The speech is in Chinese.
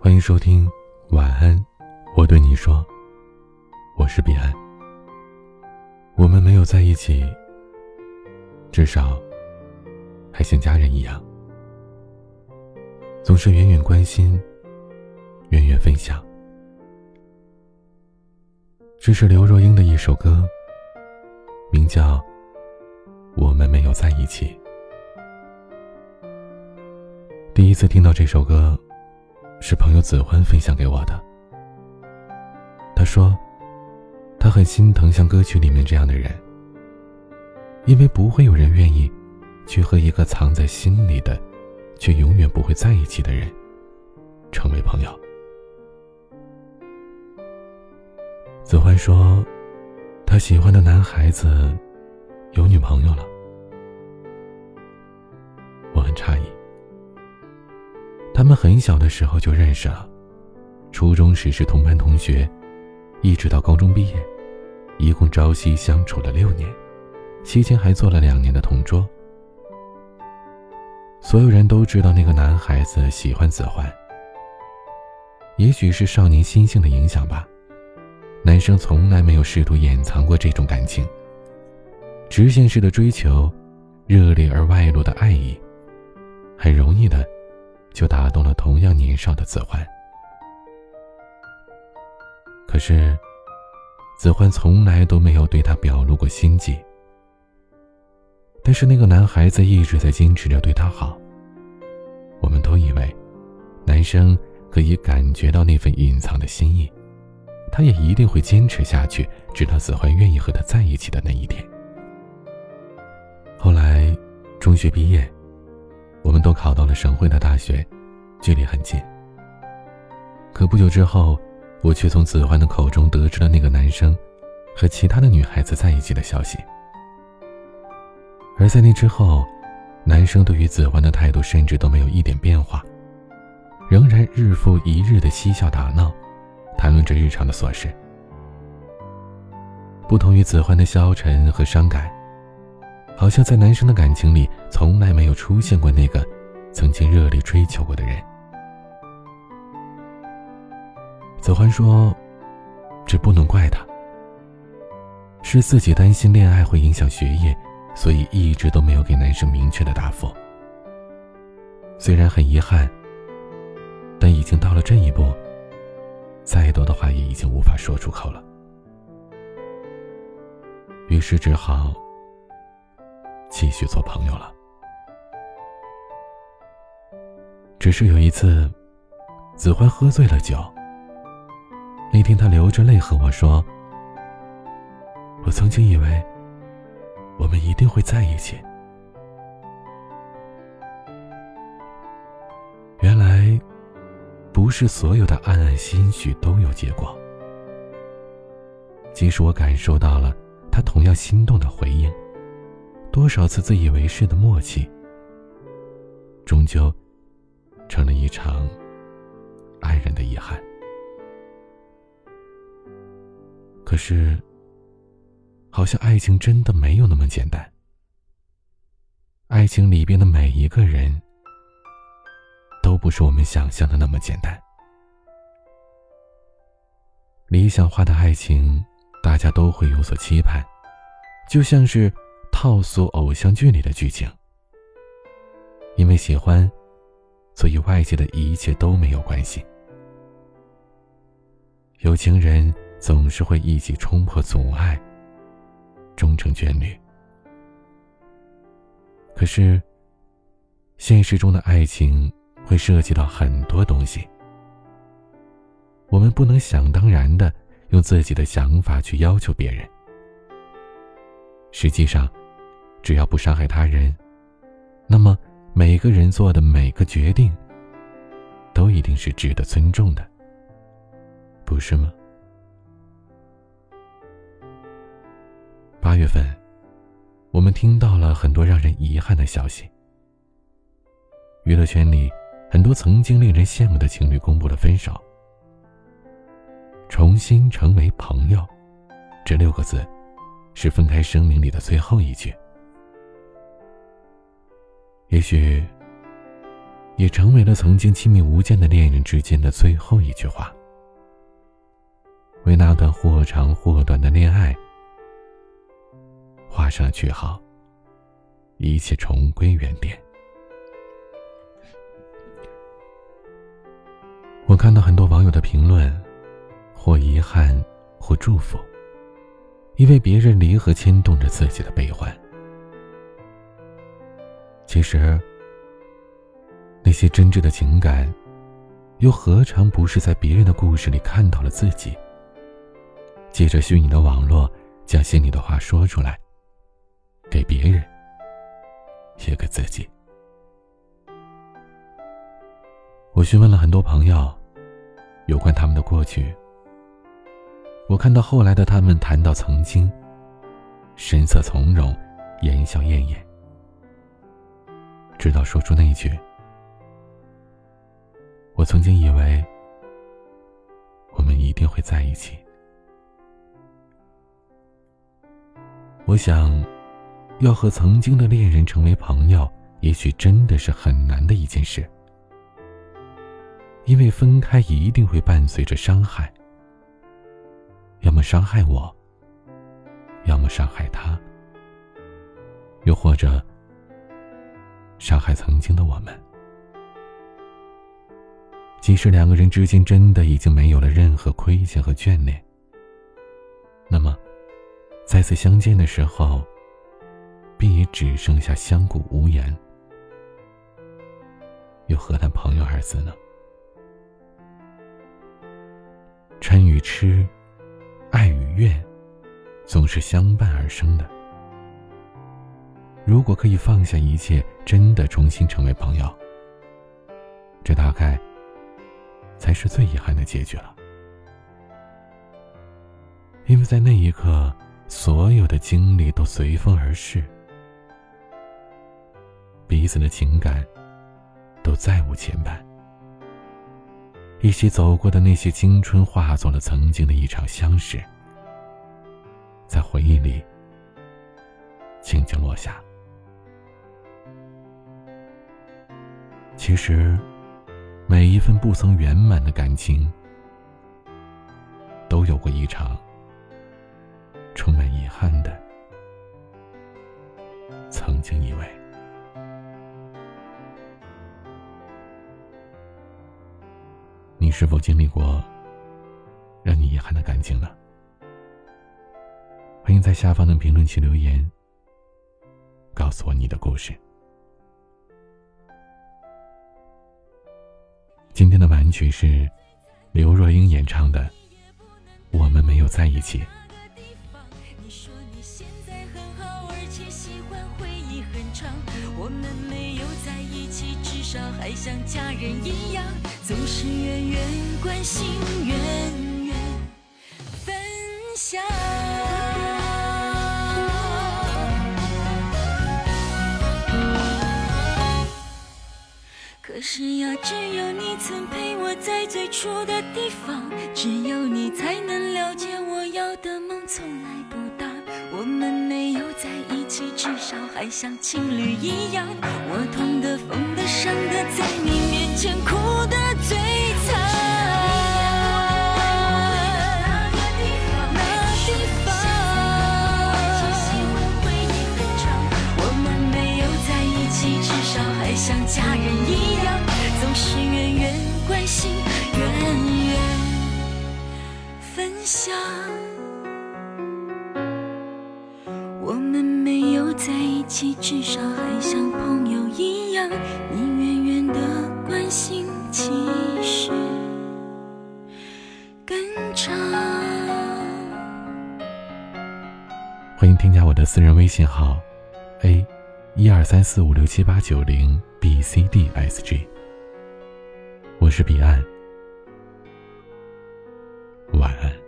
欢迎收听晚安，我对你说，我是彼岸。我们没有在一起，至少还像家人一样，总是远远关心，远远分享。这是刘若英的一首歌，名叫《我们没有在一起》。第一次听到这首歌，是朋友子欢分享给我的。他说，他很心疼像歌曲里面这样的人，因为不会有人愿意去和一个藏在心里的，却永远不会在一起的人成为朋友。子欢说，他喜欢的男孩子有女朋友了，我很诧异。很小的时候就认识了，初中时是同班同学，一直到高中毕业，一共朝夕相处了六年，期间还做了两年的同桌。所有人都知道那个男孩子喜欢子桓，也许是少年心性的影响吧，男生从来没有试图掩藏过这种感情，直线式的追求，热烈而外露的爱意，很容易的。就打动了同样年少的子欢。可是，子欢从来都没有对他表露过心迹。但是那个男孩子一直在坚持着对他好。我们都以为，男生可以感觉到那份隐藏的心意，他也一定会坚持下去，直到子欢愿意和他在一起的那一天。后来，中学毕业。我们都考到了省会的大学，距离很近。可不久之后，我却从子欢的口中得知了那个男生和其他的女孩子在一起的消息。而在那之后，男生对于子欢的态度甚至都没有一点变化，仍然日复一日的嬉笑打闹，谈论着日常的琐事。不同于子欢的消沉和伤感。好像在男生的感情里，从来没有出现过那个曾经热烈追求过的人。子欢说：“这不能怪他，是自己担心恋爱会影响学业，所以一直都没有给男生明确的答复。虽然很遗憾，但已经到了这一步，再多的话也已经无法说出口了。于是只好。”继续做朋友了。只是有一次，子欢喝醉了酒。那天他流着泪和我说：“我曾经以为，我们一定会在一起。原来，不是所有的暗暗心许都有结果。即使我感受到了他同样心动的回应。”多少次自以为是的默契，终究成了一场爱人的遗憾。可是，好像爱情真的没有那么简单。爱情里边的每一个人，都不是我们想象的那么简单。理想化的爱情，大家都会有所期盼，就像是。套俗偶像剧里的剧情，因为喜欢，所以外界的一切都没有关系。有情人总是会一起冲破阻碍，终成眷侣。可是，现实中的爱情会涉及到很多东西，我们不能想当然的用自己的想法去要求别人。实际上。只要不伤害他人，那么每个人做的每个决定，都一定是值得尊重的，不是吗？八月份，我们听到了很多让人遗憾的消息。娱乐圈里，很多曾经令人羡慕的情侣公布了分手。重新成为朋友，这六个字，是分开声明里的最后一句。也许，也成为了曾经亲密无间的恋人之间的最后一句话。为那段或长或短的恋爱画上了句号，一切重归原点。我看到很多网友的评论，或遗憾，或祝福，因为别人离合牵动着自己的悲欢。其实。那些真挚的情感，又何尝不是在别人的故事里看到了自己？借着虚拟的网络，将心里的话说出来，给别人，也给自己。我询问了很多朋友，有关他们的过去。我看到后来的他们谈到曾经，神色从容，言笑晏晏，直到说出那句。我曾经以为，我们一定会在一起。我想，要和曾经的恋人成为朋友，也许真的是很难的一件事。因为分开一定会伴随着伤害，要么伤害我，要么伤害他，又或者伤害曾经的我们。即使两个人之间真的已经没有了任何亏欠和眷恋，那么，再次相见的时候，便也只剩下相顾无言，又何谈朋友二字呢？嗔与痴，爱与怨，总是相伴而生的。如果可以放下一切，真的重新成为朋友，这大概。才是最遗憾的结局了，因为在那一刻，所有的经历都随风而逝，彼此的情感都再无牵绊，一起走过的那些青春化作了曾经的一场相识，在回忆里静静落下。其实。每一份不曾圆满的感情，都有过一场充满遗憾的曾经以为。你是否经历过让你遗憾的感情呢？欢迎在下方的评论区留言，告诉我你的故事。今天的玩具是刘若英演唱的《我们没有在一起》。你说你现在很好，而且喜欢回忆很长。我们没有在一起，至少还像家人一样，总是远远关心，远只有你曾陪我在最初的地方，只有你才能了解我要的梦从来不大。我们没有在一起，至少还像情侣一样。我痛的、疯的、伤的，在你面前哭的最惨。我们没有在一起，至少还像家人一样。总是远远关心，远远分享，我们没有在一起，至少还像朋友一样。你远远的关心，其实更长。欢迎添加我的私人微信号：a 一二三四五六七八九零 b c d s g。我是彼岸，晚安。